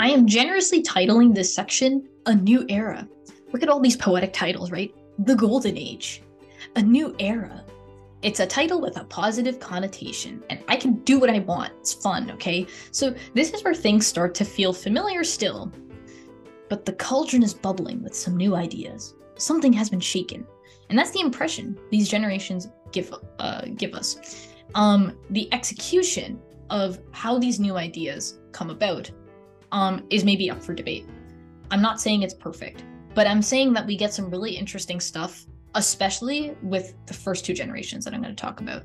I am generously titling this section A New Era. Look at all these poetic titles, right? The Golden Age, A New Era. It's a title with a positive connotation, and I can do what I want. It's fun, okay? So, this is where things start to feel familiar still. But the cauldron is bubbling with some new ideas. Something has been shaken. And that's the impression these generations give uh, give us. Um, the execution of how these new ideas come about um, is maybe up for debate. I'm not saying it's perfect, but I'm saying that we get some really interesting stuff, especially with the first two generations that I'm going to talk about.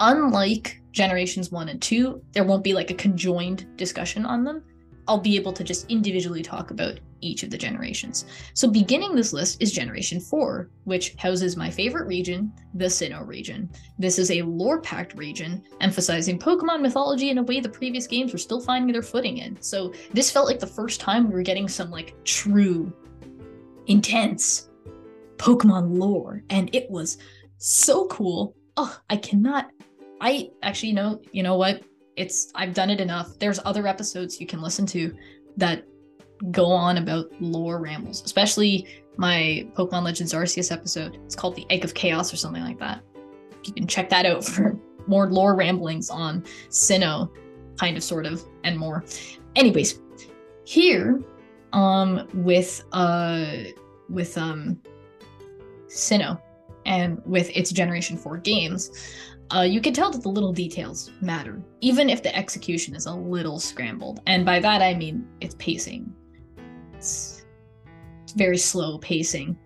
Unlike generations one and two, there won't be like a conjoined discussion on them. I'll be able to just individually talk about each of the generations. So, beginning this list is Generation 4, which houses my favorite region, the Sinnoh region. This is a lore packed region, emphasizing Pokemon mythology in a way the previous games were still finding their footing in. So, this felt like the first time we were getting some like true, intense Pokemon lore, and it was so cool. Oh, I cannot. I actually know, you know what? It's I've done it enough. There's other episodes you can listen to that go on about lore rambles, especially my Pokemon Legends Arceus episode. It's called The Egg of Chaos or something like that. You can check that out for more lore ramblings on Sinnoh, kind of, sort of, and more. Anyways, here, um, with uh, with um, Sinnoh, and with its Generation Four games, uh, you can tell that the little details matter, even if the execution is a little scrambled. And by that I mean its pacing. It's, very slow pacing,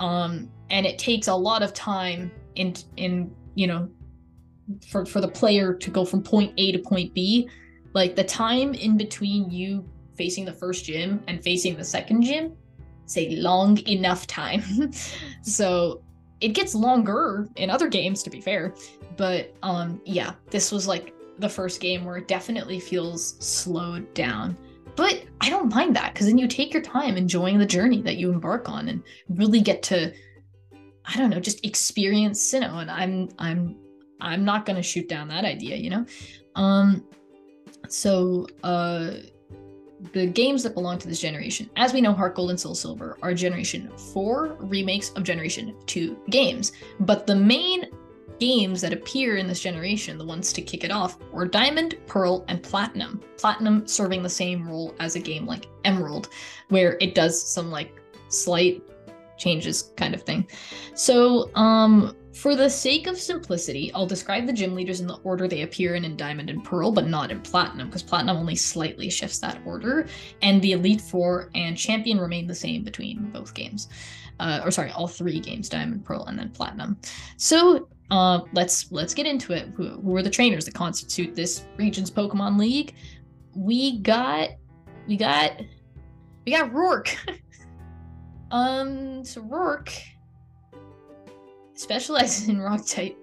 um, and it takes a lot of time in in you know for for the player to go from point A to point B. Like the time in between you facing the first gym and facing the second gym, say long enough time. so it gets longer in other games to be fair but um yeah this was like the first game where it definitely feels slowed down but i don't mind that because then you take your time enjoying the journey that you embark on and really get to i don't know just experience sinnoh and i'm i'm i'm not to shoot down that idea you know um so uh the games that belong to this generation. As we know, Heart Gold and Soul Silver are Generation 4 remakes of Generation 2 games. But the main games that appear in this generation, the ones to kick it off, were Diamond, Pearl, and Platinum. Platinum serving the same role as a game like Emerald, where it does some like slight changes kind of thing. So, um, for the sake of simplicity, I'll describe the gym leaders in the order they appear in in Diamond and Pearl, but not in Platinum, because Platinum only slightly shifts that order, and the Elite Four and Champion remain the same between both games. Uh, or sorry, all three games, Diamond, Pearl, and then Platinum. So uh, let's let's get into it. Who, who are the trainers that constitute this region's Pokemon League? We got we got we got Roark. um, so Roark specializes in rock type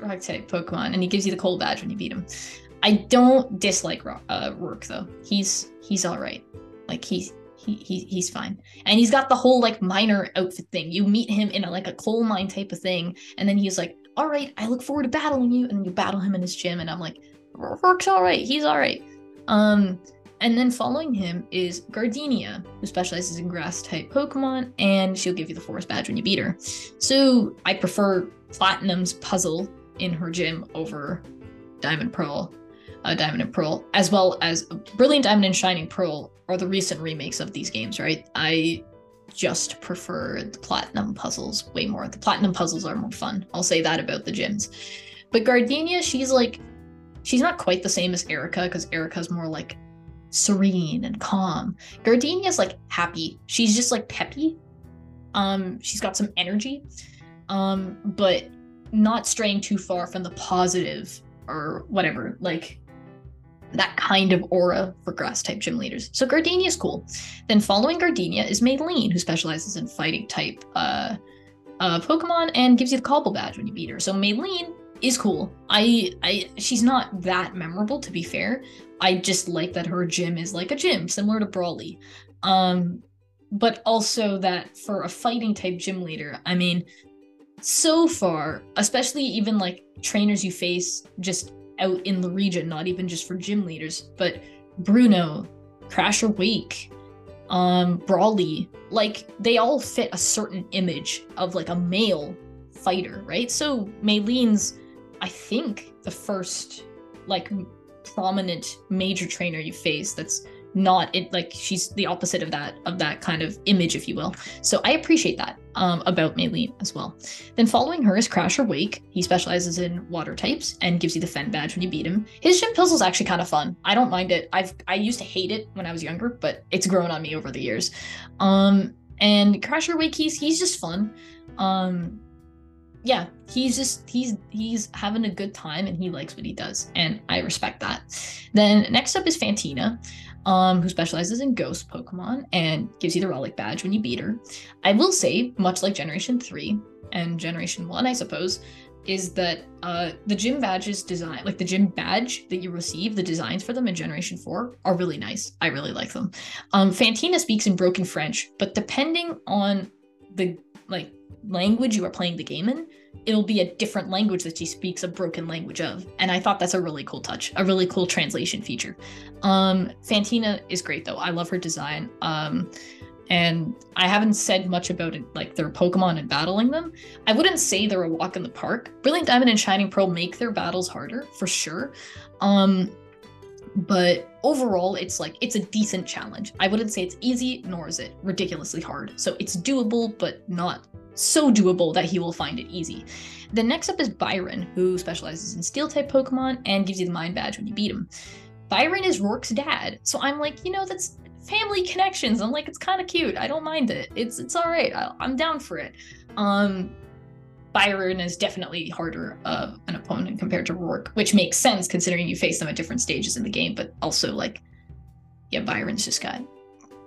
rock type Pokemon, and he gives you the coal badge when you beat him. I don't dislike uh, Roark though. He's he's all right. Like he's he, he he's fine, and he's got the whole like miner outfit thing. You meet him in a, like a coal mine type of thing, and then he's like, "All right, I look forward to battling you," and you battle him in his gym, and I'm like, "Roark's all right. He's all right." Um, and then following him is Gardenia, who specializes in grass type Pokemon, and she'll give you the forest badge when you beat her. So I prefer Platinum's puzzle in her gym over Diamond Pearl, uh, Diamond and Pearl, as well as Brilliant Diamond and Shining Pearl are the recent remakes of these games, right? I just prefer the Platinum puzzles way more. The Platinum puzzles are more fun. I'll say that about the gyms. But Gardenia, she's like, she's not quite the same as Erica because Erica's more like serene and calm. Gardenia's like happy. She's just like peppy. Um, she's got some energy. Um, but not straying too far from the positive or whatever, like that kind of aura for grass type gym leaders. So Gardenia is cool. Then following Gardenia is Maylene, who specializes in fighting type uh, uh, Pokemon and gives you the Cobble badge when you beat her. So Maylene is cool. I I she's not that memorable to be fair, I just like that her gym is like a gym, similar to Brawly. Um, but also that for a fighting type gym leader, I mean, so far, especially even like trainers you face just out in the region, not even just for gym leaders, but Bruno, Crasher Wake, um, Brawly, like they all fit a certain image of like a male fighter, right? So Maylene's, I think, the first like prominent major trainer you face that's not it like she's the opposite of that of that kind of image if you will. So i appreciate that um, about Maylene as well. Then following her is crasher wake. He specializes in water types and gives you the fen badge when you beat him. His gym puzzle is actually kind of fun. I don't mind it. I've i used to hate it when i was younger but it's grown on me over the years. Um and crasher wake he's he's just fun. Um yeah, he's just he's he's having a good time and he likes what he does, and I respect that. Then next up is Fantina, um, who specializes in ghost Pokemon and gives you the relic badge when you beat her. I will say, much like Generation Three and Generation One, I suppose, is that uh, the gym badges design, like the gym badge that you receive, the designs for them in Generation 4 are really nice. I really like them. Um, Fantina speaks in broken French, but depending on the like language you are playing the game in, it'll be a different language that she speaks a broken language of. And I thought that's a really cool touch, a really cool translation feature. Um, Fantina is great though. I love her design. Um, and I haven't said much about it, like their Pokemon and battling them. I wouldn't say they're a walk in the park. Brilliant Diamond and Shining Pearl make their battles harder for sure. Um, but overall it's like it's a decent challenge i wouldn't say it's easy nor is it ridiculously hard so it's doable but not so doable that he will find it easy. The next up is byron who specializes in steel type pokemon and gives you the mine badge when you beat him. Byron is roark's dad so i'm like you know that's family connections. I'm like it's kind of cute. I don't mind it. It's it's all right. I, i'm down for it. Um Byron is definitely harder of an opponent compared to Roark, which makes sense considering you face them at different stages in the game. But also, like, yeah, Byron's just got.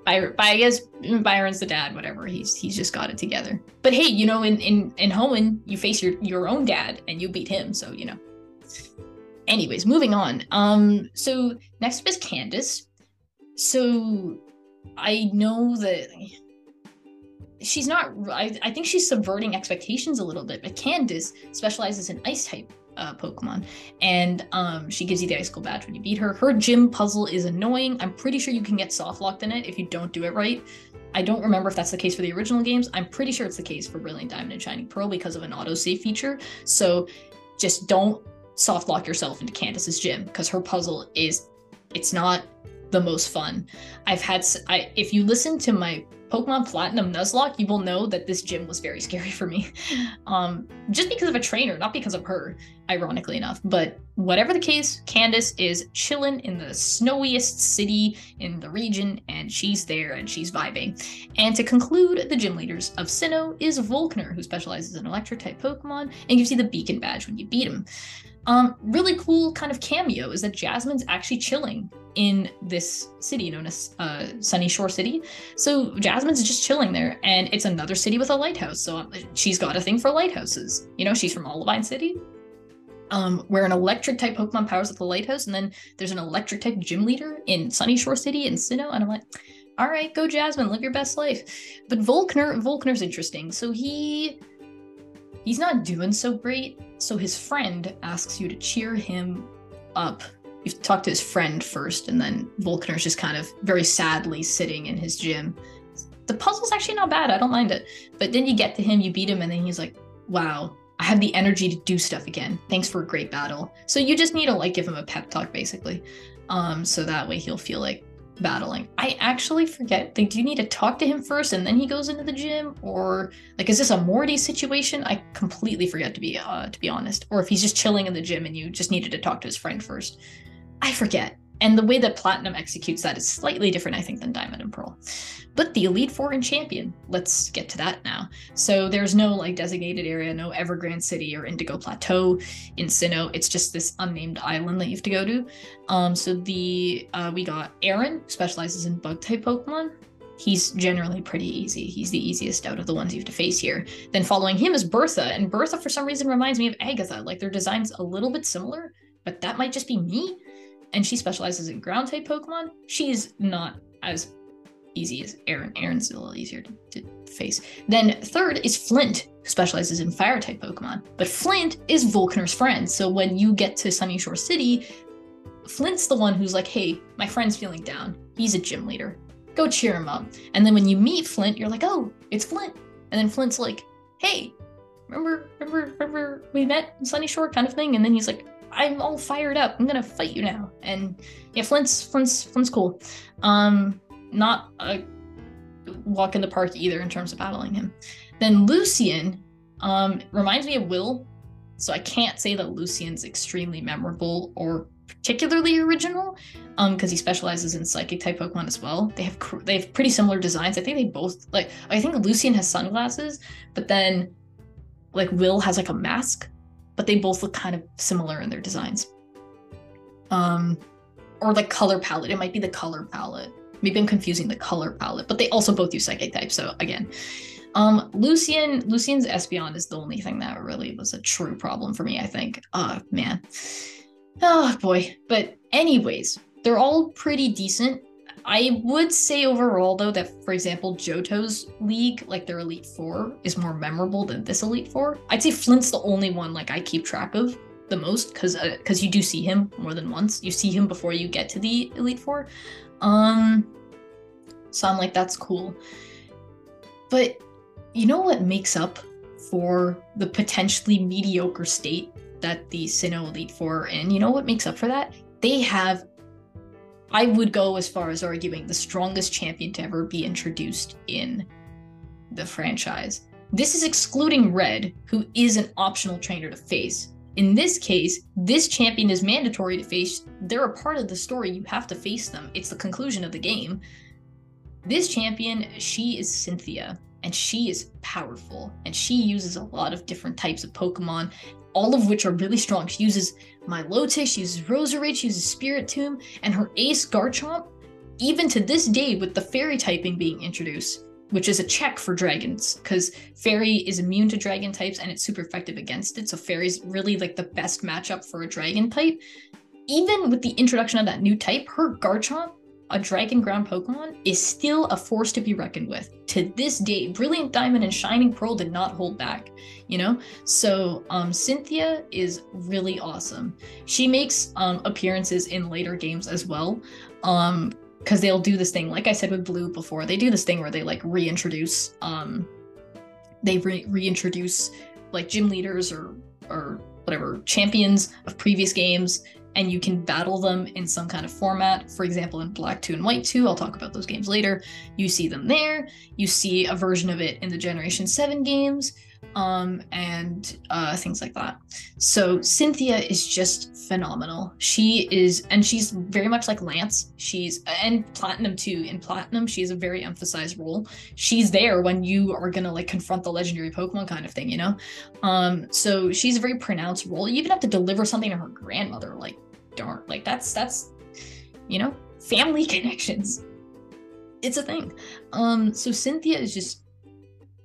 Byron, I guess Byron's the dad. Whatever, he's he's just got it together. But hey, you know, in in in Hoenn, you face your your own dad and you beat him, so you know. Anyways, moving on. Um, so next up is Candace. So I know that she's not I, I, think she's subverting expectations a little bit but candace specializes in ice type uh, pokemon. And um, she gives you the icicle badge when you beat her. Her gym puzzle is annoying. I'm pretty sure you can get soft locked in it if you don't do it right. I don't remember if that's the case for the original games. I'm pretty sure it's the case for brilliant diamond and shining pearl because of an autosave feature. So just don't soft lock yourself into candace's gym because her puzzle is it's not the most fun i've had I, if you listen to my Pokemon Platinum Nuzlocke, you will know that this gym was very scary for me. Um, just because of a trainer, not because of her, ironically enough. But whatever the case, Candace is chilling in the snowiest city in the region, and she's there and she's vibing. And to conclude, the gym leaders of Sinnoh is Volkner, who specializes in electric type Pokemon and gives you the beacon badge when you beat him. Um, really cool kind of cameo is that Jasmine's actually chilling in this city known as uh, Sunyshore City. So Jasmine's just chilling there, and it's another city with a lighthouse. So um, she's got a thing for lighthouses. You know, she's from Olivine City, um, where an electric type Pokemon powers at the lighthouse, and then there's an electric type gym leader in Sunyshore City in Sinnoh, and I'm like, all right, go Jasmine, live your best life. But Volkner, Volkner's interesting. So he he's not doing so great. So his friend asks you to cheer him up. You talk to his friend first, and then Volkner's just kind of very sadly sitting in his gym. The puzzle's actually not bad. I don't mind it. But then you get to him, you beat him, and then he's like, wow, I have the energy to do stuff again. Thanks for a great battle. So you just need to like give him a pep talk basically. Um, so that way he'll feel like battling. I actually forget. Like, do you need to talk to him first and then he goes into the gym, or like, is this a Morty situation? I completely forget to be uh, to be honest. Or if he's just chilling in the gym and you just needed to talk to his friend first, I forget. And the way that Platinum executes that is slightly different, I think, than Diamond and Pearl. But the Elite Four and Champion, let's get to that now. So there's no like designated area, no Evergrande City or Indigo Plateau in Sinnoh. It's just this unnamed island that you have to go to. Um, so the uh, we got Aaron, specializes in bug type Pokemon. He's generally pretty easy. He's the easiest out of the ones you have to face here. Then following him is Bertha, and Bertha for some reason reminds me of Agatha. Like their designs a little bit similar, but that might just be me and she specializes in ground type Pokemon. She's not as easy as Aaron. Aaron's a little easier to, to face. Then third is Flint, who specializes in fire type Pokemon. But Flint is Volkner's friend. So when you get to Sunyshore City, Flint's the one who's like, hey, my friend's feeling down. He's a gym leader. Go cheer him up. And then when you meet Flint, you're like, oh, it's Flint. And then Flint's like, hey, remember, remember, remember we met in Sunyshore kind of thing? And then he's like, I'm all fired up. I'm gonna fight you now. And yeah, Flint's Flint's Flint's cool. Um, not a walk in the park either in terms of battling him. Then Lucian um reminds me of Will, so I can't say that Lucian's extremely memorable or particularly original um because he specializes in psychic type pokemon as well they have they have pretty similar designs i think they both like i think lucian has sunglasses but then like will has like a mask but they both look kind of similar in their designs. Um or like color palette. It might be the color palette. Maybe i'm confusing the color palette but they also both use psychic type so again. Um lucian lucian's espeon is the only thing that really was a true problem for me i think. Oh man. Oh boy. But anyways, they're all pretty decent. I would say overall though that for example Johto's league, like their Elite Four, is more memorable than this Elite Four. I'd say Flint's the only one like I keep track of the most because because uh, you do see him more than once. You see him before you get to the Elite Four. Um, so I'm like that's cool. But you know what makes up for the potentially mediocre state that the Sinnoh Elite Four are in. You know what makes up for that? They have, I would go as far as arguing, the strongest champion to ever be introduced in the franchise. This is excluding Red, who is an optional trainer to face. In this case, this champion is mandatory to face. They're a part of the story. You have to face them. It's the conclusion of the game. This champion, she is Cynthia, and she is powerful, and she uses a lot of different types of Pokemon all of which are really strong. She uses Milotic, uses Roserade, she uses Spiritomb, and her ace Garchomp, even to this day with the fairy typing being introduced, which is a check for dragons, because fairy is immune to dragon types and it's super effective against it. So fairy's really like the best matchup for a dragon type. Even with the introduction of that new type, her Garchomp a dragon ground Pokemon is still a force to be reckoned with. To this day, Brilliant Diamond and Shining Pearl did not hold back, you know? So um, Cynthia is really awesome. She makes um, appearances in later games as well. Um, because they'll do this thing, like I said with Blue before, they do this thing where they like reintroduce um they re- reintroduce like gym leaders or or whatever champions of previous games and you can battle them in some kind of format. For example, in Black 2 and White 2, I'll talk about those games later. You see them there. You see a version of it in the Generation 7 games, um, and uh, things like that. So Cynthia is just phenomenal. She is, and she's very much like Lance. She's, and Platinum too. In Platinum, she she's a very emphasized role. She's there when you are gonna like confront the legendary Pokemon kind of thing, you know? Um, so she's a very pronounced role. You even have to deliver something to her grandmother, like darn like that's that's you know family connections it's a thing um so cynthia is just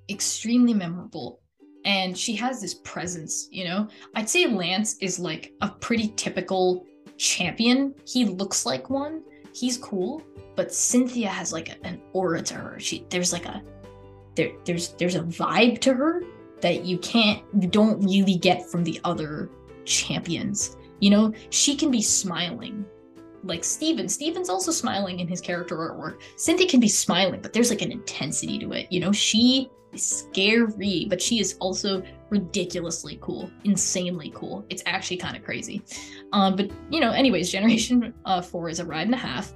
extremely memorable and she has this presence you know? I'd say lance is like a pretty typical champion. He looks like one. He's cool. But cynthia has like an aura to her. She there's like a there there's there's a vibe to her that you can't you don't really get from the other champions. You know, she can be smiling. Like Steven. Steven's also smiling in his character artwork. Cynthia can be smiling, but there's like an intensity to it. You know, she is scary, but she is also ridiculously cool, insanely cool. It's actually kind of crazy. Um, but you know, anyways, Generation uh, 4 is a ride and a half.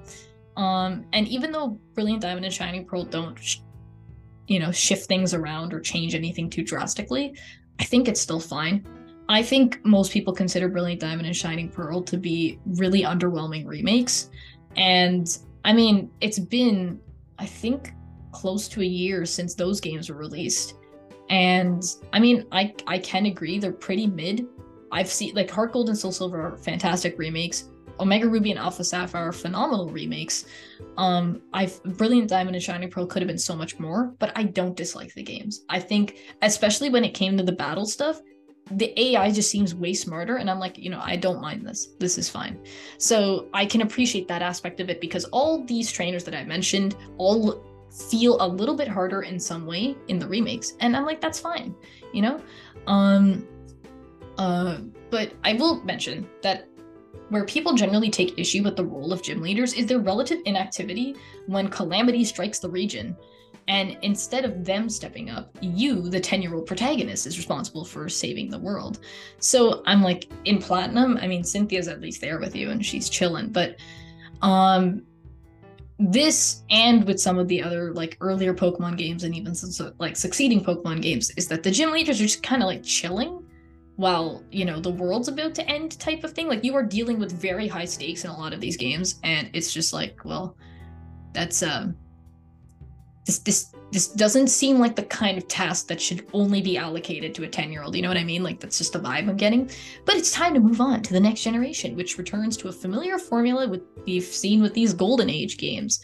Um, and even though Brilliant Diamond and Shining Pearl don't, sh- you know, shift things around or change anything too drastically, I think it's still fine. I think most people consider Brilliant Diamond and Shining Pearl to be really underwhelming remakes. And I mean, it's been, I think, close to a year since those games were released. And I mean, I I can agree they're pretty mid. I've seen like Heart Gold and Soul Silver are fantastic remakes. Omega Ruby and Alpha Sapphire are phenomenal remakes. Um, I've Brilliant Diamond and Shining Pearl could have been so much more, but I don't dislike the games. I think, especially when it came to the battle stuff, the AI just seems way smarter. And I'm like, you know, I don't mind this. This is fine. So I can appreciate that aspect of it because all these trainers that I mentioned all feel a little bit harder in some way in the remakes. And I'm like, that's fine, you know? Um uh but I will mention that where people generally take issue with the role of gym leaders is their relative inactivity when calamity strikes the region. And instead of them stepping up, you, the 10 year old protagonist, is responsible for saving the world. So I'm like, in Platinum, I mean, Cynthia's at least there with you and she's chilling. But um, this and with some of the other like earlier Pokemon games and even some like succeeding Pokemon games is that the gym leaders are just kind of like chilling while you know the world's about to end type of thing like you are dealing with very high stakes in a lot of these games and it's just like well that's um this this this doesn't seem like the kind of task that should only be allocated to a 10 year old you know what i mean like that's just the vibe i'm getting but it's time to move on to the next generation which returns to a familiar formula with we've seen with these golden age games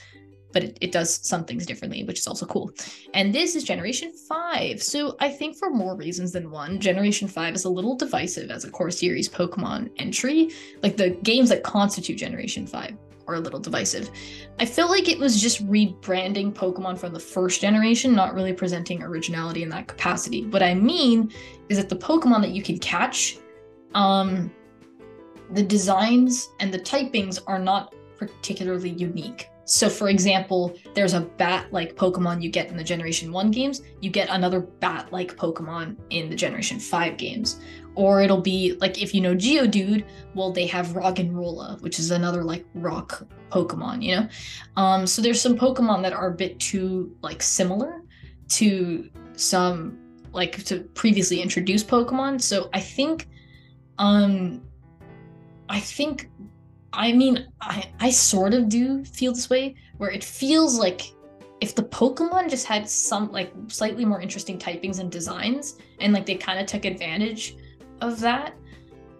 but it, it does some things differently, which is also cool. And this is Generation 5. So I think for more reasons than one, Generation 5 is a little divisive as a core series Pokemon entry. Like the games that constitute Generation 5 are a little divisive. I feel like it was just rebranding Pokemon from the first generation, not really presenting originality in that capacity. What I mean is that the Pokemon that you can catch, um, the designs and the typings are not particularly unique. So, for example, there's a bat like Pokemon you get in the Generation 1 games, you get another bat like Pokemon in the Generation 5 games. Or it'll be like if you know Geodude, well, they have Roggenrola, which is another like rock Pokemon, you know? Um, so there's some Pokemon that are a bit too like similar to some like to previously introduced Pokemon. So I think um I think I mean, I, I sort of do feel this way, where it feels like if the Pokemon just had some like slightly more interesting typings and designs, and like they kind of took advantage of that.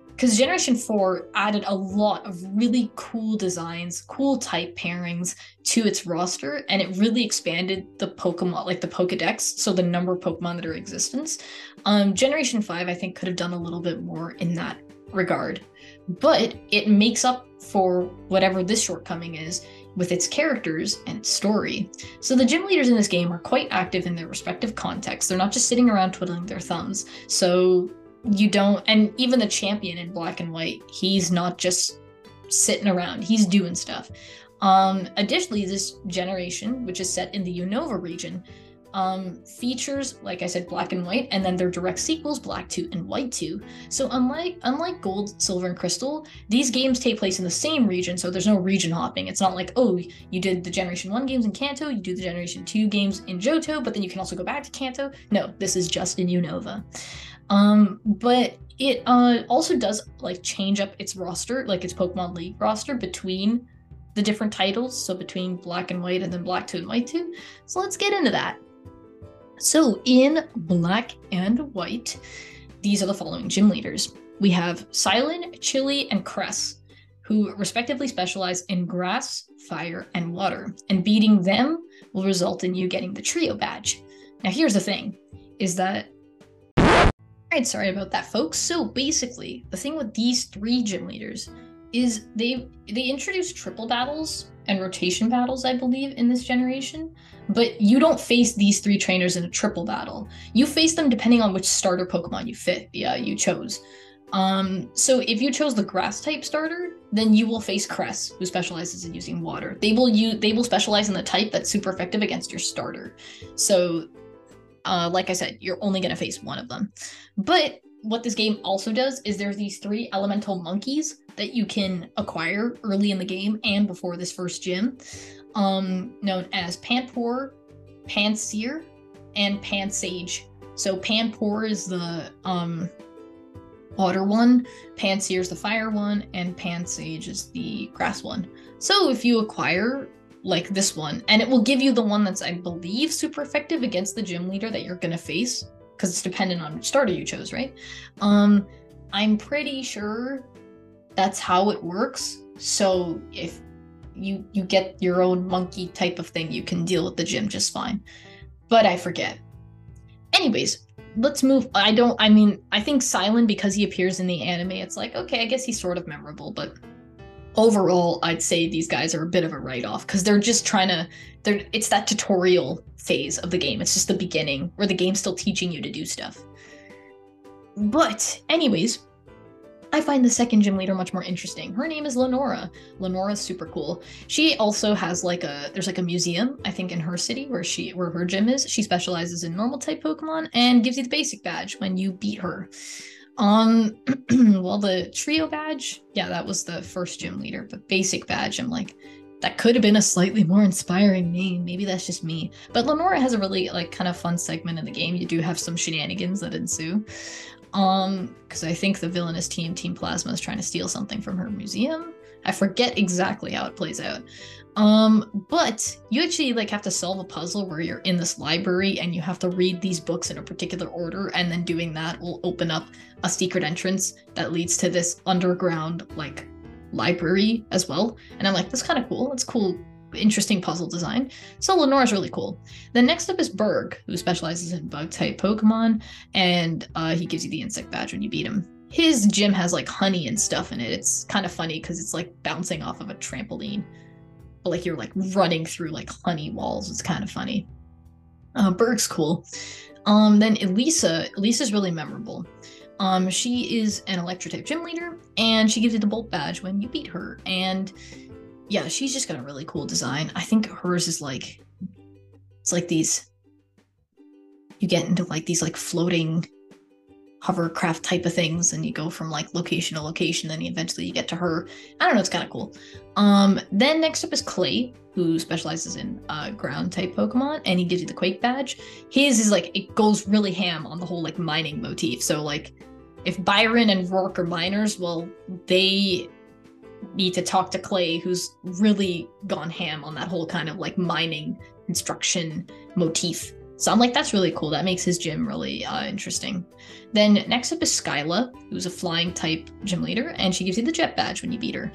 Because Generation 4 added a lot of really cool designs, cool type pairings to its roster, and it really expanded the Pokemon, like the Pokedex, so the number of Pokemon that are in existence. Um, Generation 5, I think, could have done a little bit more in that regard but it makes up for whatever this shortcoming is with its characters and its story. So the gym leaders in this game are quite active in their respective contexts. They're not just sitting around twiddling their thumbs. So you don't and even the champion in black and white, he's not just sitting around. He's doing stuff. Um additionally, this generation, which is set in the Unova region, um, features, like I said, black and white, and then their direct sequels, Black 2 and White 2. So unlike unlike Gold, Silver, and Crystal, these games take place in the same region, so there's no region hopping. It's not like, oh, you did the Generation 1 games in Kanto, you do the Generation 2 games in Johto, but then you can also go back to Kanto. No, this is just in Unova. Um, but it uh, also does like change up its roster, like its Pokemon League roster between the different titles, so between Black and White and then Black 2 and White 2. So let's get into that. So in black and white, these are the following gym leaders. We have Cilan, Chili, and Cress, who respectively specialize in grass, fire, and water. And beating them will result in you getting the trio badge. Now here's the thing, is that Sorry about that, folks. So basically, the thing with these three gym leaders is they they introduced triple battles and rotation battles, I believe, in this generation. But you don't face these three trainers in a triple battle. You face them depending on which starter Pokemon you fit. Yeah, you chose. Um, so if you chose the grass type starter, then you will face Cress, who specializes in using water. They will use they will specialize in the type that's super effective against your starter. So uh, like I said, you're only gonna face one of them. But what this game also does is there's these three elemental monkeys that you can acquire early in the game and before this first gym, um, known as Panpour, Pansear, and Pansage. So Panpour is the um, water one, Pansear is the fire one, and Pansage is the grass one. So if you acquire like this one, and it will give you the one that's, I believe, super effective against the gym leader that you're gonna face, because it's dependent on which starter you chose, right? Um, I'm pretty sure that's how it works. So if you you get your own monkey type of thing, you can deal with the gym just fine. But I forget. Anyways, let's move. I don't. I mean, I think Cilan because he appears in the anime. It's like okay, I guess he's sort of memorable, but overall, I'd say these guys are a bit of a write off because they're just trying to. They're. It's that tutorial phase of the game. It's just the beginning where the game's still teaching you to do stuff. But anyways, I find the second gym leader much more interesting. Her name is Lenora. Lenora's super cool. She also has like a there's like a museum, I think, in her city where she where her gym is. She specializes in normal type Pokemon and gives you the basic badge when you beat her. Um well the trio badge, yeah, that was the first gym leader, but basic badge, I'm like, that could have been a slightly more inspiring name. Maybe that's just me. But Lenora has a really like kind of fun segment in the game. You do have some shenanigans that ensue. Um, because I think the villainous team, Team Plasma, is trying to steal something from her museum. I forget exactly how it plays out. Um, but you actually like have to solve a puzzle where you're in this library and you have to read these books in a particular order, and then doing that will open up a secret entrance that leads to this underground like library as well. And I'm like, that's kind of cool. It's cool, interesting puzzle design. So Lenora's really cool. Then next up is Burgh, who specializes in bug type Pokemon, and uh, he gives you the insect badge when you beat him. His gym has like honey and stuff in it. It's kind of funny because it's like bouncing off of a trampoline, but like you're like running through like honey walls. It's kind of funny. Uh, Burgh's cool. Um, then Elesa, Elesa's really memorable. Um, she is an electro type gym leader, and she gives you the bolt badge when you beat her. And yeah, she's just got a really cool design. I think hers is like it's like these you get into like these like floating hovercraft type of things and you go from like location to location then eventually you get to her. I don't know it's kind of cool. Um then next up is clay who specializes in uh, ground type pokemon and he gives you the quake badge. His is like it goes really ham on the whole like mining motif. So like if byron and roark are miners well they need to talk to clay who's really gone ham on that whole kind of like mining construction motif so I'm like, that's really cool. That makes his gym really uh, interesting. Then next up is Skyla, who's a flying type gym leader, and she gives you the jet badge when you beat her.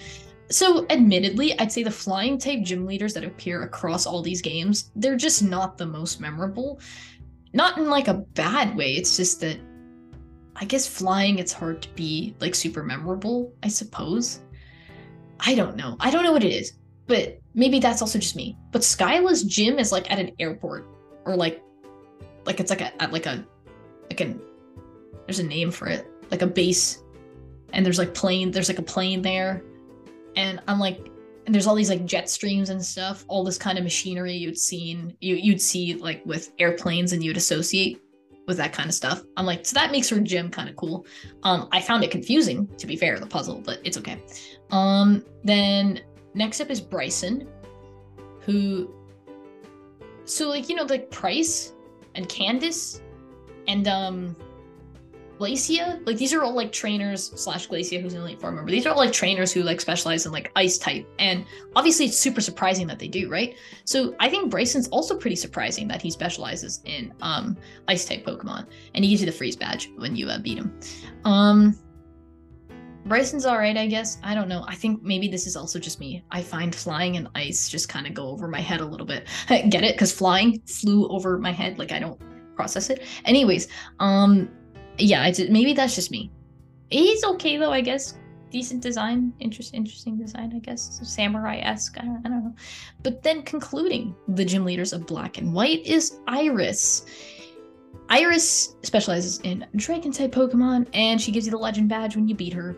So, admittedly, I'd say the flying type gym leaders that appear across all these games, they're just not the most memorable. Not in like a bad way, it's just that I guess flying it's hard to be like super memorable, I suppose. I don't know. I don't know what it is, but maybe that's also just me. But Skyla's gym is like at an airport or like like it's like a like a like an there's a name for it like a base. And there's like plane there's like a plane there. And i'm like and there's all these like jet streams and stuff all this kind of machinery you'd seen you you'd see like with airplanes and you'd associate with that kind of stuff. I'm like so that makes her gym kind of cool. Um i found it confusing to be fair the puzzle but it's okay. Um then next up is brycen who so like you know like Pryce and Candace and um Glacia. Like these are all like trainers slash Glacia, who's an elite four member. These are all like trainers who like specialize in like ice type. And obviously it's super surprising that they do, right? So I think Brycen's also pretty surprising that he specializes in um ice type Pokemon. And he gives you the freeze badge when you uh, beat him. Um Brycen's all right, I guess. I don't know. I think maybe this is also just me. I find flying and ice just kind of go over my head a little bit. Get it? Because flying flew over my head. Like I don't process it. Anyways, um, yeah, it's, maybe that's just me. He's okay though, I guess. Decent design, interest, interesting design, I guess. Samurai esque. I, I don't know. But then concluding the gym leaders of Black and White is Iris. Iris specializes in Dragon type Pokemon, and she gives you the Legend Badge when you beat her.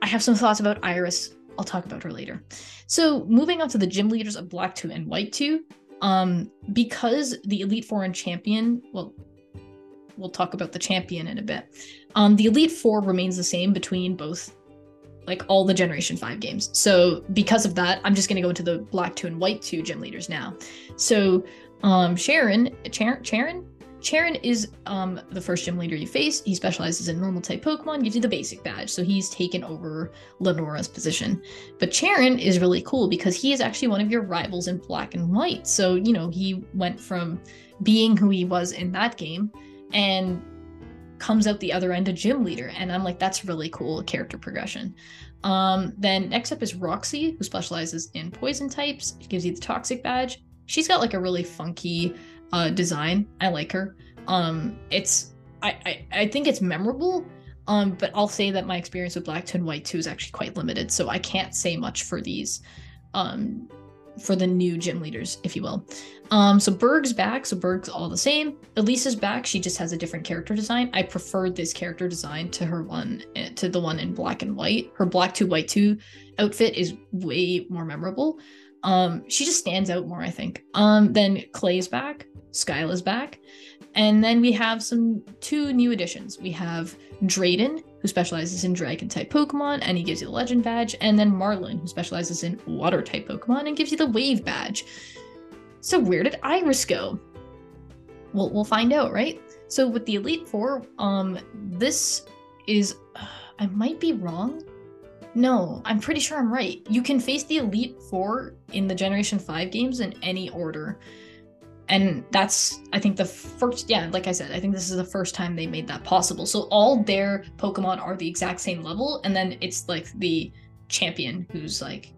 I have some thoughts about Iris. I'll talk about her later. So, moving on to the gym leaders of Black 2 and White 2, um, because the Elite Four and Champion, well, we'll talk about the champion in a bit. Um, the Elite Four remains the same between both, like all the Generation 5 games. So, because of that, I'm just going to go into the Black 2 and White 2 gym leaders now. So, um, Cheren, Char- Cheren, Cheren is um, the first gym leader you face. He specializes in normal type Pokemon, gives you the basic badge, so he's taken over Lenora's position. But Cheren is really cool because he is actually one of your rivals in black and white. So, you know, he went from being who he was in that game and comes out the other end a gym leader. And I'm like, that's really cool character progression. Um, then next up is Roxie, who specializes in poison types. gives you the toxic badge. She's got like a really funky uh, design. I like her. Um, it's I, I I think it's memorable. Um, but I'll say that my experience with Black 2 and White 2 is actually quite limited, so I can't say much for these um for the new gym leaders, if you will. Um, so Burgh's back, so Burgh's all the same. Elesa's back, she just has a different character design. I prefer this character design to her one eh, to the one in black and white. Her black two white two outfit is way more memorable. Um, she just stands out more, I think. Um, then Clay's back, Skyla's back, and then we have some two new additions. We have Drayden, who specializes in dragon type Pokemon, and he gives you the legend badge, and then Marlon, who specializes in water type Pokemon and gives you the wave badge. So where did Iris go? Well, we'll find out, right? So with the Elite Four, um, this is, uh, I might be wrong. No, I'm pretty sure I'm right. You can face the Elite Four in the Generation 5 games in any order. And that's i think the first yeah like i said i think this is the first time they made that possible. So all their pokemon are the exact same level and then it's like the champion who's like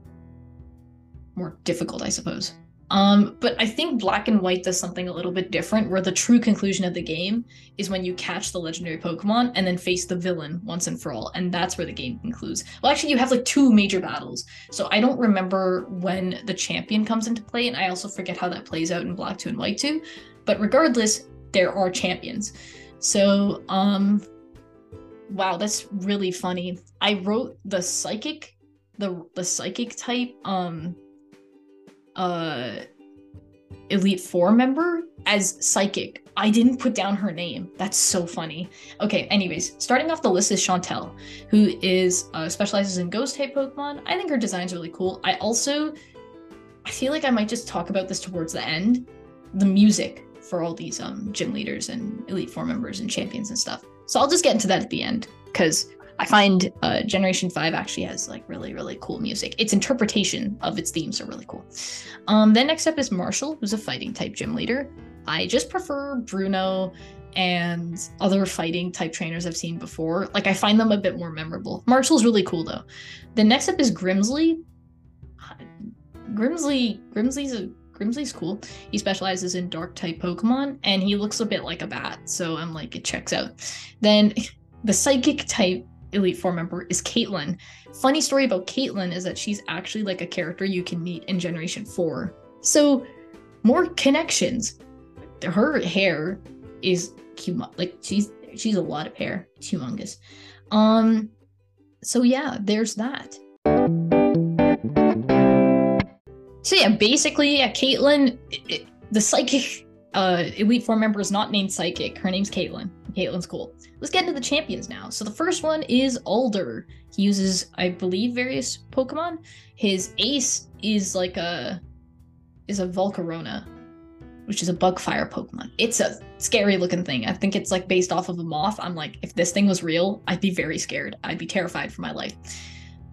more difficult i suppose um, but I think Black and White does something a little bit different, where the true conclusion of the game is when you catch the legendary Pokemon and then face the villain once and for all, and that's where the game concludes. Well, actually, you have like two major battles, so I don't remember when the champion comes into play, and I also forget how that plays out in Black Two and White Two. But regardless, there are champions. So, um, wow, that's really funny. I wrote the psychic, the the psychic type, um uh Elite Four member as Psychic. I didn't put down her name. That's so funny. Okay, anyways, starting off the list is Shauntal, who is uh, specializes in ghost type Pokemon. I think her design's really cool. I also, I feel like I might just talk about this towards the end. The music for all these um gym leaders and Elite Four members and champions and stuff. So I'll just get into that at the end because I find uh, Generation 5 actually has like really, really cool music. Its interpretation of its themes are really cool. Um, then next up is Marshall, who's a fighting type gym leader. I just prefer Bruno and other fighting type trainers I've seen before. Like I find them a bit more memorable. Marshall's really cool though. The next up is Grimsley. Grimsley, Grimsley's a Grimsley's cool. He specializes in dark type Pokemon and he looks a bit like a bat, so I'm like it checks out. Then the psychic type Elite Four member is Caitlin. Funny story about Caitlin is that she's actually like a character you can meet in Generation 4. So, more connections. Her hair is humongous. Like she's she's a lot of hair. It's humongous. Um so yeah, there's that. So yeah, basically, yeah, Caitlin, it, it, the psychic uh, Elite Four member is not named Psychic. Her name's Caitlin. Caitlin's cool. Let's get into the champions now. So the first one is Alder. He uses, I believe, various Pokemon. His ace is like a is a Volcarona, which is a bug fire Pokemon. It's a scary looking thing. I think it's like based off of a moth. I'm like, if this thing was real, I'd be very scared. I'd be terrified for my life.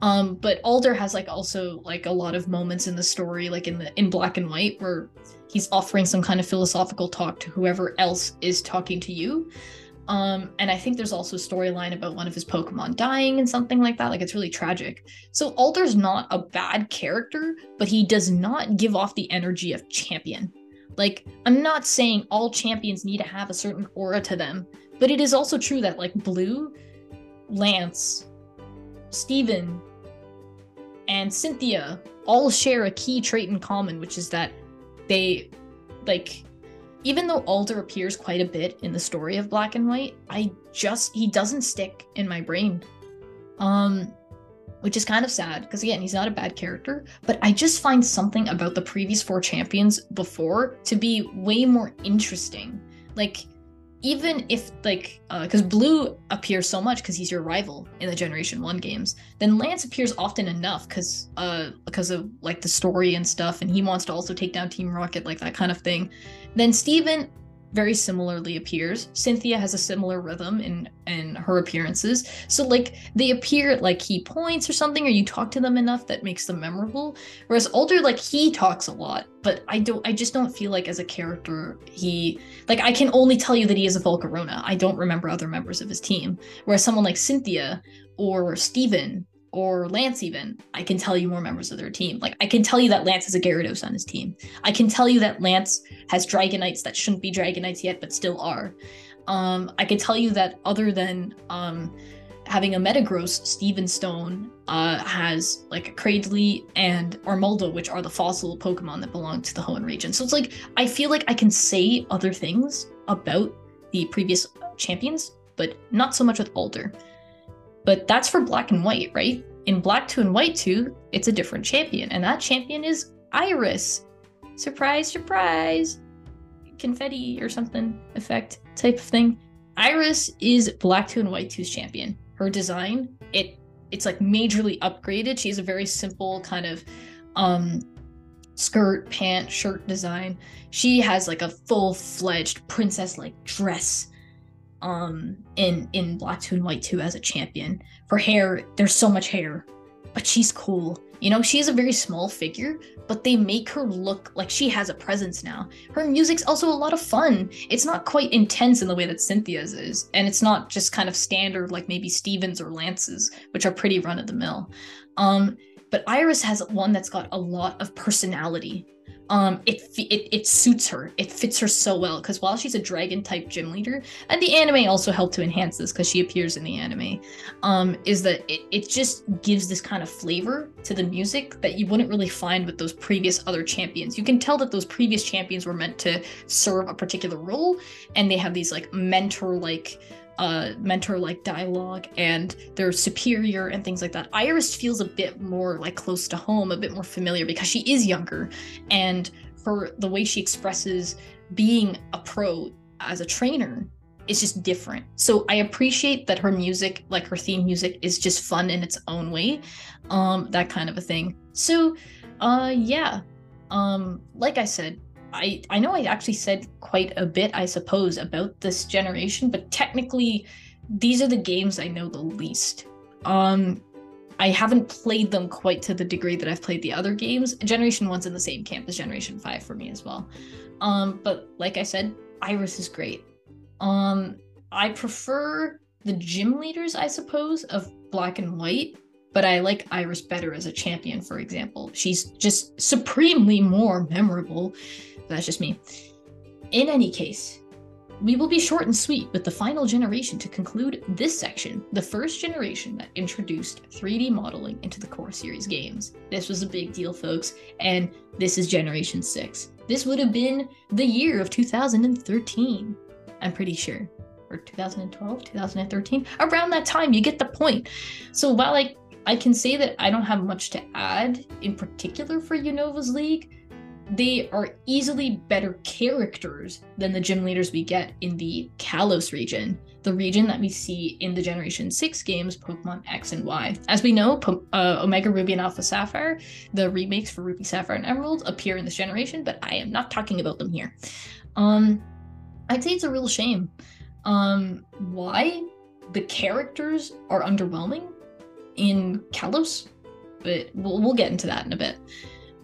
Um, but Alder has like also like a lot of moments in the story, like in the in black and white, where he's offering some kind of philosophical talk to whoever else is talking to you. Um, and I think there's also a storyline about one of his Pokemon dying and something like that. Like it's really tragic. So Alder's not a bad character, but he does not give off the energy of champion. Like, I'm not saying all champions need to have a certain aura to them, but it is also true that like Blue, Lance, Steven, and Cynthia all share a key trait in common, which is that they like even though Alder appears quite a bit in the story of Black and White, I just he doesn't stick in my brain. Um which is kind of sad because again, he's not a bad character, but I just find something about the previous four champions before to be way more interesting. Like even if like because uh, blue appears so much because he's your rival in the generation one games then lance appears often enough because uh because of like the story and stuff and he wants to also take down team rocket like that kind of thing. Then steven very similarly appears. Cynthia has a similar rhythm in in her appearances. So like they appear at like key points or something, or you talk to them enough that makes them memorable. Whereas Alder, like he talks a lot, but I don't I just don't feel like as a character he like I can only tell you that he is a Volcarona. I don't remember other members of his team. Whereas someone like Cynthia or Steven or Lance even, I can tell you more members of their team. Like I can tell you that Lance has a Gyarados on his team. I can tell you that Lance has Dragonites that shouldn't be Dragonites yet, but still are. Um, I can tell you that other than um, having a Metagross, Steven Stone uh, has like Cradily and Armaldo, which are the fossil Pokemon that belong to the Hoenn region. So it's like I feel like I can say other things about the previous champions, but not so much with Alder. But that's for Black and White, right? In Black 2 and White 2, it's a different champion, and that champion is Iris. Surprise, surprise! Confetti or something effect type of thing. Iris is Black 2 and White 2's champion. Her design, it it's like majorly upgraded. She has a very simple kind of um skirt, pant, shirt design. She has like a full-fledged princess like dress um in in Black 2 and White 2 as a champion. For hair, there's so much hair, but she's cool. You know, she is a very small figure, but they make her look like she has a presence now. Her music's also a lot of fun. It's not quite intense in the way that Cynthia's is, and it's not just kind of standard like maybe Steven's or Lance's, which are pretty run of the mill. Um, but Iris has one that's got a lot of personality. Um it it, it suits her. It fits her so well because while she's a dragon type gym leader and the anime also helped to enhance this because she appears in the anime um is that it, it just gives this kind of flavor to the music that you wouldn't really find with those previous other champions. You can tell that those previous champions were meant to serve a particular role and they have these like mentor like mentor like dialogue and they're superior and things like that. Iris feels a bit more like close to home, a bit more familiar because she is younger and her the way she expresses being a pro as a trainer is just different. So I appreciate that her music, like her theme music, is just fun in its own way. Um, that kind of a thing. So uh yeah. Um, like I said, I I know I actually said quite a bit, I suppose, about this generation, but technically, these are the games I know the least. Um, I haven't played them quite to the degree that I've played the other games. Generation One's in the same camp as Generation Five for me as well. Um, but like I said, Iris is great. Um, I prefer the gym leaders, I suppose, of Black and White but I like Iris better as a champion, for example. She's just supremely more memorable that's just me. In any case, we will be short and sweet with the final generation to conclude this section, the first generation that introduced 3D modeling into the core series games. This was a big deal, folks, and this is Generation 6. This would have been the year of 2013, I'm pretty sure. Or 2012, 2013, around that time, you get the point. So while I, I can say that I don't have much to add in particular for Unova's League, they are easily better characters than the gym leaders we get in the Kalos region, the region that we see in the Generation 6 games, Pokemon X and Y. As we know, po- uh, Omega Ruby and Alpha Sapphire, the remakes for Ruby Sapphire and Emerald, appear in this generation, but I am not talking about them here. Um, I'd say it's a real shame. Um, why? The characters are underwhelming in Kalos, but we'll, we'll get into that in a bit.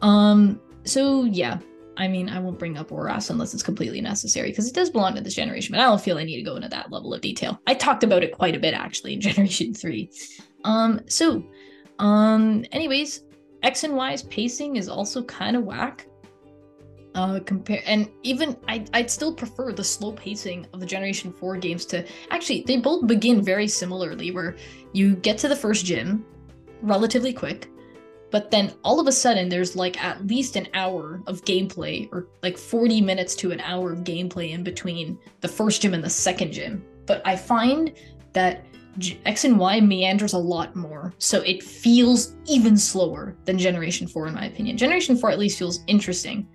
Um, so yeah, I mean, I won't bring up Oras unless it's completely necessary because it does belong to this generation, but I don't feel I need to go into that level of detail. I talked about it quite a bit actually in Generation 3. Um, so, um, anyways, X and Y's pacing is also kind of whack. Uh, compare and even I, I'd still prefer the slow pacing of the Generation 4 games to actually they both begin very similarly where you get to the first gym relatively quick but then all of a sudden there's like at least an hour of gameplay or like 40 minutes to an hour of gameplay in between the first gym and the second gym but i find that x and y meanders a lot more so it feels even slower than generation 4 in my opinion. Generation 4 at least feels interesting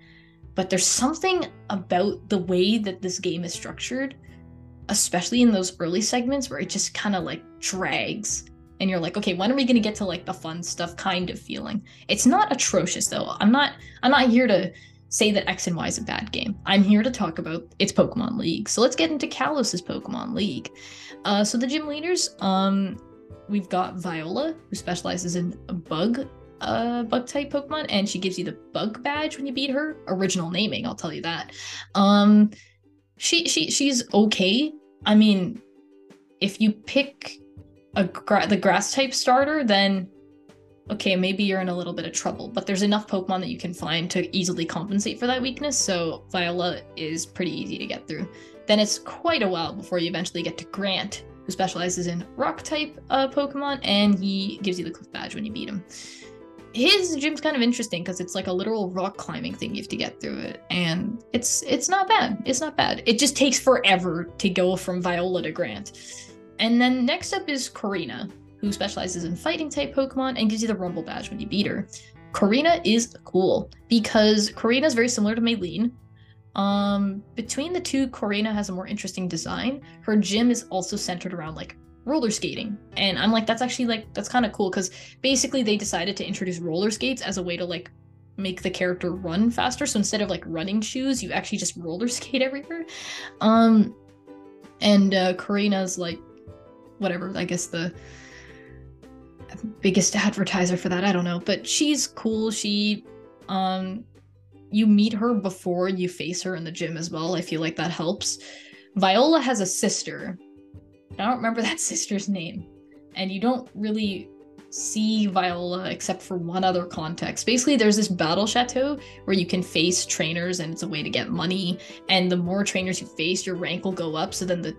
but there's something about the way that this game is structured especially in those early segments where it just kind of like drags and you're like okay when are we to get to like the fun stuff kind of feeling? It's not atrocious though. I'm not i'm not here to say that x and y is a bad game. I'm here to talk about its pokemon league. So let's get into kalos's pokemon league. Uh, so the gym leaders um we've got viola who specializes in bug uh, bug type Pokemon, and she gives you the bug badge when you beat her. Original naming, I'll tell you that. Um, she she she's okay. I mean, if you pick a gra- the grass type starter, then okay, maybe you're in a little bit of trouble. But there's enough Pokemon that you can find to easily compensate for that weakness. So Viola is pretty easy to get through. Then it's quite a while before you eventually get to Grant, who specializes in rock type uh, Pokemon, and he gives you the Cliff Badge when you beat him. His gym's kind of interesting because it's like a literal rock climbing thing you have to get through it, and it's it's not bad. It's not bad. It just takes forever to go from Viola to Grant. And then next up is Korrina, who specializes in fighting type Pokemon and gives you the Rumble Badge when you beat her. Korrina is cool because Korrina is very similar to Maylene, um, between the two, Korrina has a more interesting design. Her gym is also centered around like roller skating. And I'm like, that's actually like that's kind of cool because basically they decided to introduce roller skates as a way to like make the character run faster. So instead of like running shoes, you actually just roller skate everywhere. Um and uh Korrina's like whatever, I guess the biggest advertiser for that. I don't know. But she's cool. She um you meet her before you face her in the gym as well. I feel like that helps. Viola has a sister. I don't remember that sister's name. And you don't really see Viola except for one other context. Basically, there's this battle chateau where you can face trainers and it's a way to get money. And the more trainers you face, your rank will go up. So then the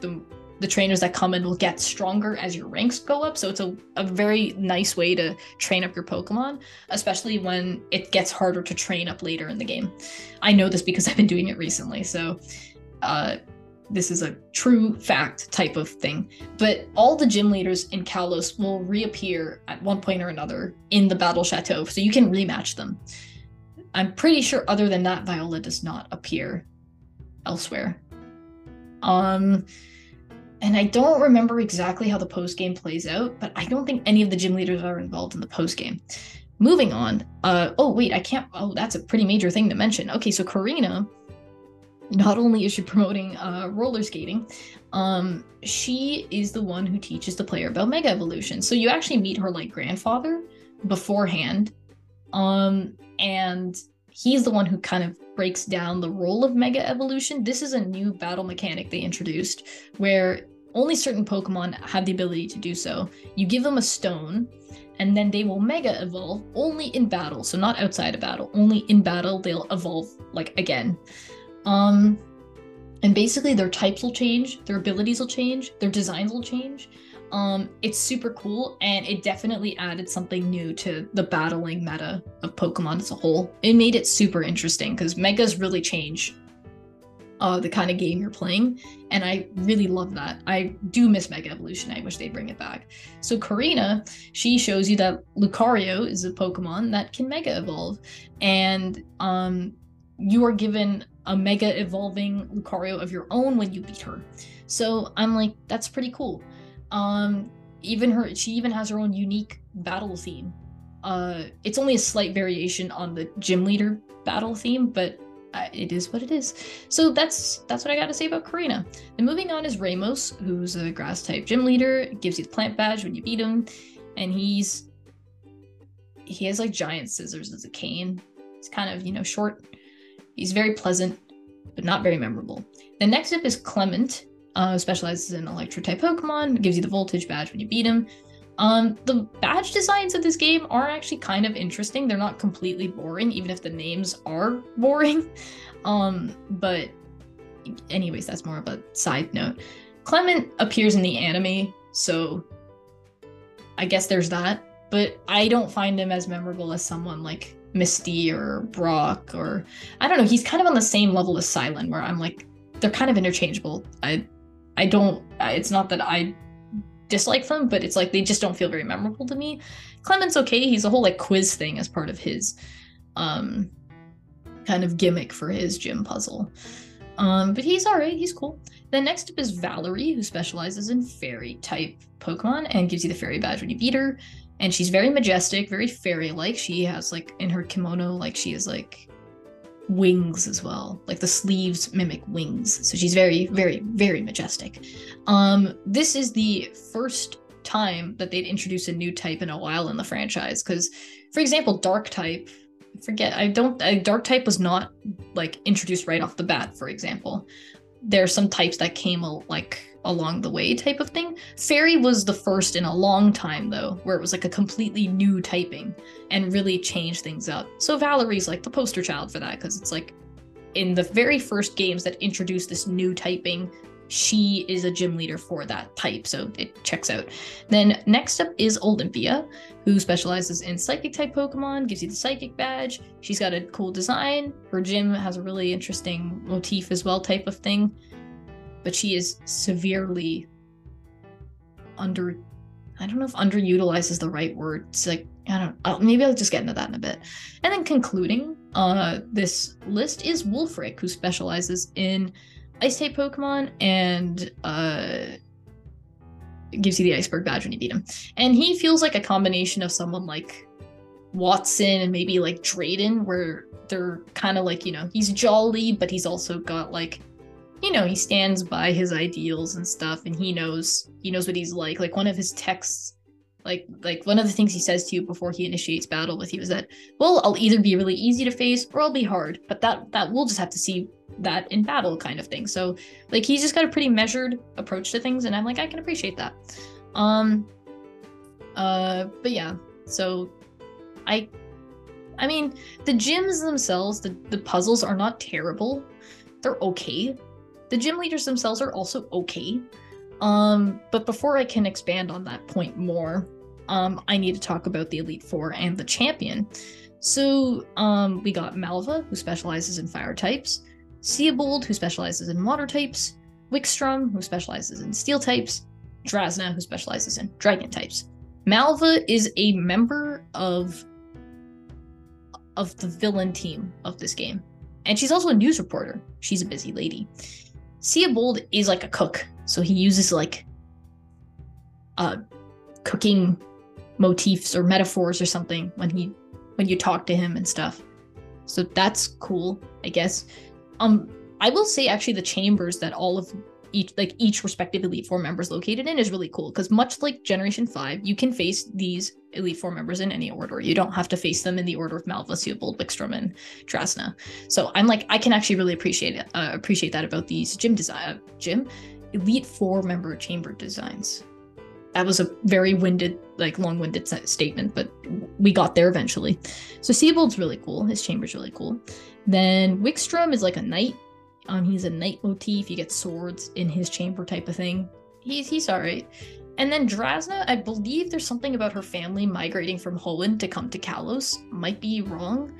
the the trainers that come in will get stronger as your ranks go up. So it's a, a very nice way to train up your Pokemon, especially when it gets harder to train up later in the game. I know this because I've been doing it recently. So uh, this is a true fact type of thing. But all the gym leaders in Kalos will reappear at one point or another in the Battle Chateau. So you can rematch them. I'm pretty sure other than that, Viola does not appear elsewhere. Um, and I don't remember exactly how the post game plays out, but I don't think any of the gym leaders are involved in the post game. Moving on. Uh oh wait, I can't. Oh, that's a pretty major thing to mention. Okay, so Korrina, not only is she promoting uh, roller skating, um, she is the one who teaches the player about Mega Evolution. So you actually meet her like grandfather beforehand, um, and he's the one who kind of breaks down the role of Mega Evolution. This is a new battle mechanic they introduced where only certain Pokemon have the ability to do so. You give them a stone, and then they will Mega Evolve only in battle. So not outside of battle, only in battle they'll evolve like again. Um, and basically their types will change, their abilities will change, their designs will change. Um, it's super cool, and it definitely added something new to the battling meta of Pokemon as a whole. It made it super interesting because Megas really change uh, the kind of game you're playing, and I really love that. I do miss Mega Evolution. I wish they'd bring it back. So Korrina, she shows you that Lucario is a Pokemon that can Mega Evolve, and um, you are given a Mega Evolving Lucario of your own when you beat her. So I'm like, that's pretty cool. Um, even her, she even has her own unique battle theme. Uh, it's only a slight variation on the gym leader battle theme, but uh, it is what it is. So that's that's what I got to say about Korrina. And moving on is Ramos, who's a grass type gym leader. Gives you the plant badge when you beat him, and he's he has like giant scissors as a cane. He's kind of you know short. He's very pleasant, but not very memorable. The next up is Clemont, uh, specializes in electric type Pokemon, gives you the voltage badge when you beat him. Um, the badge designs of this game are actually kind of interesting. They're not completely boring, even if the names are boring. Um, but anyways, that's more of a side note. Clemont appears in the anime, so I guess there's that. But I don't find him as memorable as someone like Misty or Brock or I don't know. He's kind of on the same level as Cilan, where I'm like, they're kind of interchangeable. I I don't. It's not that I dislike them, but it's like they just don't feel very memorable to me. Clemont's okay. He's a whole like quiz thing as part of his um kind of gimmick for his gym puzzle. Um, but he's all right. He's cool. Then next up is Valerie, who specializes in fairy type Pokemon and gives you the fairy badge when you beat her. And she's very majestic, very fairy like. She has like in her kimono, like she is like wings as well. Like the sleeves mimic wings. So she's very, very, very majestic. Um, this is the first time that they'd introduce a new type in a while in the franchise. Because, for example, dark type, I forget, I don't, uh, dark type was not like introduced right off the bat, for example. There are some types that came like along the way type of thing. Fairy was the first in a long time though, where it was like a completely new typing and really changed things up. So Valerie's like the poster child for that because it's like in the very first games that introduced this new typing, she is a gym leader for that type, so it checks out. Then next up is Olympia, who specializes in psychic type Pokemon, gives you the psychic badge. She's got a cool design. Her gym has a really interesting motif as well, type of thing. But she is severely under I don't know if underutilized is the right word. It's like I don't. Oh, maybe I'll just get into that in a bit. And then concluding uh, this list is Wulfric, who specializes in Ice type Pokemon and uh, gives you the Iceberg badge when you beat him. And he feels like a combination of someone like Wattson and maybe like Drayden, where they're kind of like you know he's jolly, but he's also got like you know he stands by his ideals and stuff, and he knows he knows what he's like. Like one of his texts like like one of the things he says to you before he initiates battle with you is that well i'll either be really easy to face or i'll be hard but that that we'll just have to see that in battle kind of thing. So like he's just got a pretty measured approach to things and i'm like i can appreciate that. Um uh but yeah so i i mean the gyms themselves the, the puzzles are not terrible. They're okay the gym leaders themselves are also okay um, but before I can expand on that point more, um, I need to talk about the Elite Four and the champion. So um, we got Malva, who specializes in fire types, Siebold, who specializes in water types, Wikstrom, who specializes in steel types, Drasna, who specializes in dragon types. Malva is a member of of the villain team of this game. And she's also a news reporter. She's a busy lady. Siebold is like a cook. So he uses like uh cooking motifs or metaphors or something when he when you talk to him and stuff. So that's cool, I guess. Um I will say actually the chambers that all of each like each respective elite four members located in is really cool because much like generation 5 you can face these elite four members in any order. You don't have to face them in the order of malva Siebold, Wikstrom and drasna. So i'm like i can actually really appreciate it uh, appreciate that about these gym design uh, gym elite four member chamber designs. That was a very winded like long-winded statement but we got there eventually. So Siebold's really cool. His chamber's really cool. Then Wikstrom is like a knight um, he's a knight motif. You get swords in his chamber type of thing. He's he's alright. And then Drasna, I believe there's something about her family migrating from Holland to come to Kalos. Might be wrong,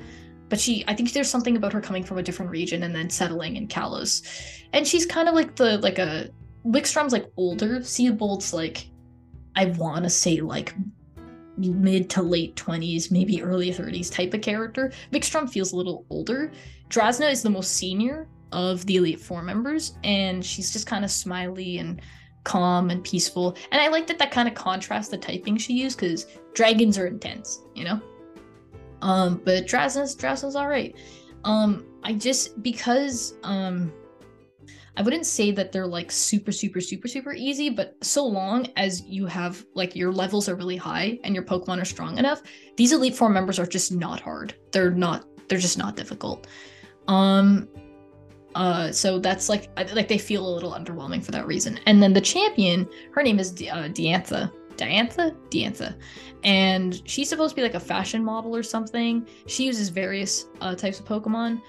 but she I think there's something about her coming from a different region and then settling in Kalos. And she's kind of like the like a Wikstrom's like older. Siebold's like I want to say like mid to late 20s, maybe early 30s type of character. Wickstrom feels a little older. Drasna is the most senior, of the Elite Four members, and she's just kind of smiley and calm and peaceful. And I like that that kind of contrasts the typing she used because dragons are intense, you know. Um, but Drasna's Drasna's all right. Um, I just because um, I wouldn't say that they're like super super super super easy, but so long as you have like your levels are really high and your Pokemon are strong enough, these Elite Four members are just not hard. They're not. They're just not difficult. Um, uh, so that's like like they feel a little underwhelming for that reason. And then the champion, her name is uh, Diantha. Diantha? Diantha. And she's supposed to be like a fashion model or something. She uses various uh, types of Pokemon.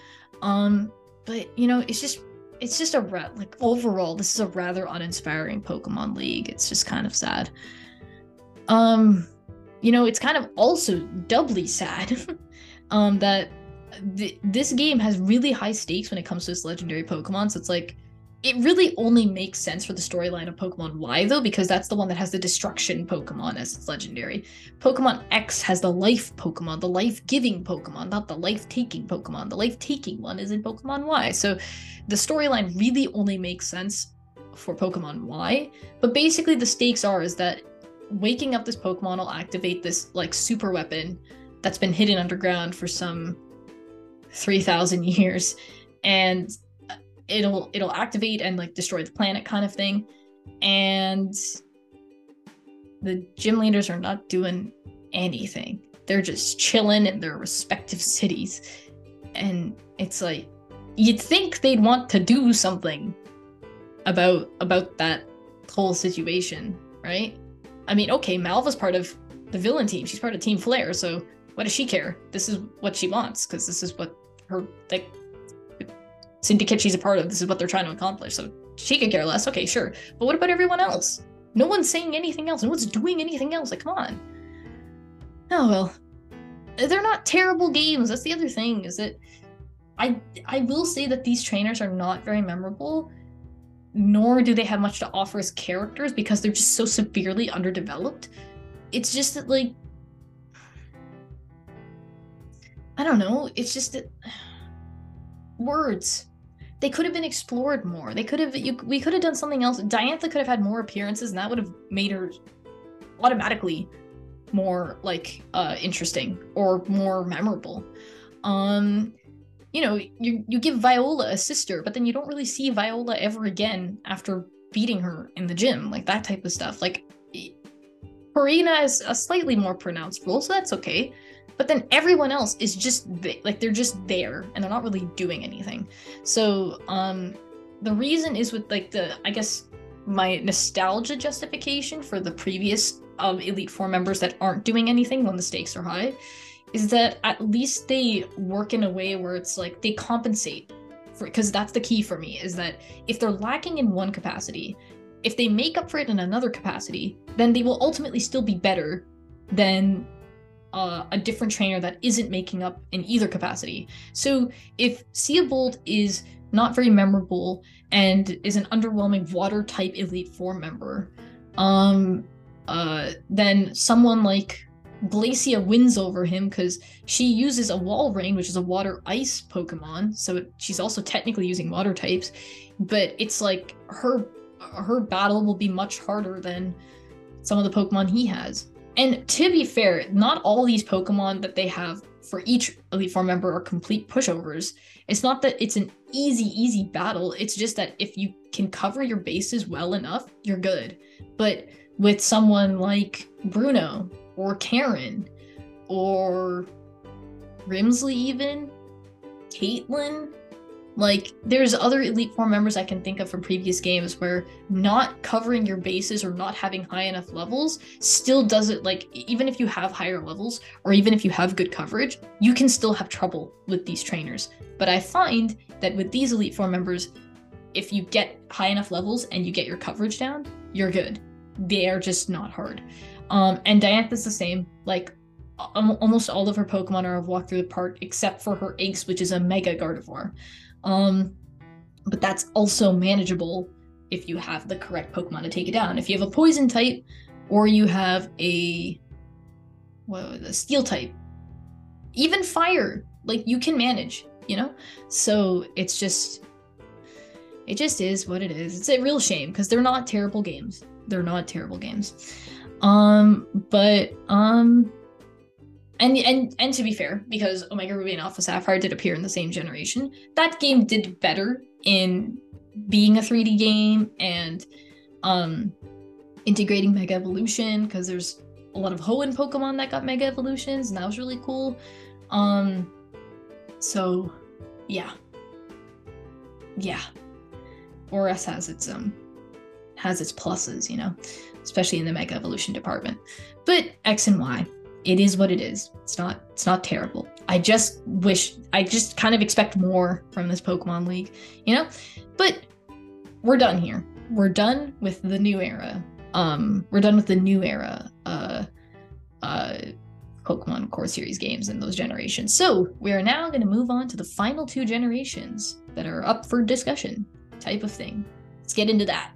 Um, but you know, it's just it's just a ra- like overall, this is a rather uninspiring Pokemon League. It's just kind of sad. Um, you know, it's kind of also doubly sad um that th- this game has really high stakes when it comes to its legendary Pokemon. So it's like it really only makes sense for the storyline of Pokemon Y though, because that's the one that has the destruction Pokemon as its legendary. Pokemon X has the life Pokemon, the life-giving Pokemon, not the life-taking Pokemon. The life-taking one is in Pokemon Y. So the storyline really only makes sense for Pokemon Y. But basically the stakes are is that waking up this Pokemon will activate this like super weapon that's been hidden underground for some 3000 years and it'll it'll activate and like destroy the planet kind of thing. And the gym leaders are not doing anything. They're just chilling in their respective cities. And it's like you'd think they'd want to do something about about that whole situation right? I mean okay malva's part of the villain team. She's part of team flare so what does she care? This is what she wants because this is what her like syndicate she's a part of. This is what they're trying to accomplish. So she could care less. Okay, sure. But what about everyone else? No one's saying anything else. No one's doing anything else. Like, come on. Oh well. They're not terrible games. That's the other thing, is that I I will say that these trainers are not very memorable, nor do they have much to offer as characters because they're just so severely underdeveloped. It's just that like I don't know, it's just that words they could have been explored more. They could have you, we could have done something else. Diantha could have had more appearances, and that would have made her automatically more like uh interesting or more memorable. Um you know, you you give Viola a sister, but then you don't really see Viola ever again after beating her in the gym, like that type of stuff. Like Korrina is a slightly more pronounced role, so that's okay but then everyone else is just like they're just there and they're not really doing anything. So um the reason is with like the i guess my nostalgia justification for the previous um, elite four members that aren't doing anything when the stakes are high is that at least they work in a way where it's like they compensate for because that's the key for me is that if they're lacking in one capacity if they make up for it in another capacity then they will ultimately still be better than uh, a different trainer that isn't making up in either capacity. So if Siebold is not very memorable and is an underwhelming water type elite four member, um, uh, then someone like Glacia wins over him because she uses a Walrein, which is a water ice Pokemon. So she's also technically using water types, but it's like her her battle will be much harder than some of the Pokemon he has. And to be fair, not all these Pokemon that they have for each Elite Four member are complete pushovers. It's not that it's an easy, easy battle. It's just that if you can cover your bases well enough, you're good. But with someone like Bruno or Karen or Grimsley, even Caitlin, like, there's other Elite Four members I can think of from previous games where not covering your bases or not having high enough levels still doesn't, like, even if you have higher levels or even if you have good coverage, you can still have trouble with these trainers. But I find that with these Elite Four members, if you get high enough levels and you get your coverage down, you're good. They are just not hard. Um, and Diantha's the same. Like, almost all of her Pokemon are walk through the park except for her Ace, which is a Mega Gardevoir. Um, but that's also manageable if you have the correct Pokemon to take it down. If you have a poison type, or you have a what a steel type, even fire, like you can manage, you know. So it's just, it just is what it is. It's a real shame because they're not terrible games. They're not terrible games. Um, but um, and and and to be fair, because Omega Ruby and Alpha Sapphire did appear in the same generation, that game did better in being a 3D game and um integrating Mega Evolution because there's a lot of Hoenn Pokemon that got Mega Evolutions, and that was really cool. Um so yeah. Yeah. ORAS has its um has its pluses, you know, especially in the Mega Evolution department. But X and Y, it is what it is. It's not it's not terrible. I just wish I just kind of expect more from this Pokemon League, you know? But we're done here. We're done with the new era. Um we're done with the new era uh uh Pokemon Core Series games in those generations. So, we are now going to move on to the final two generations that are up for discussion type of thing. Let's get into that.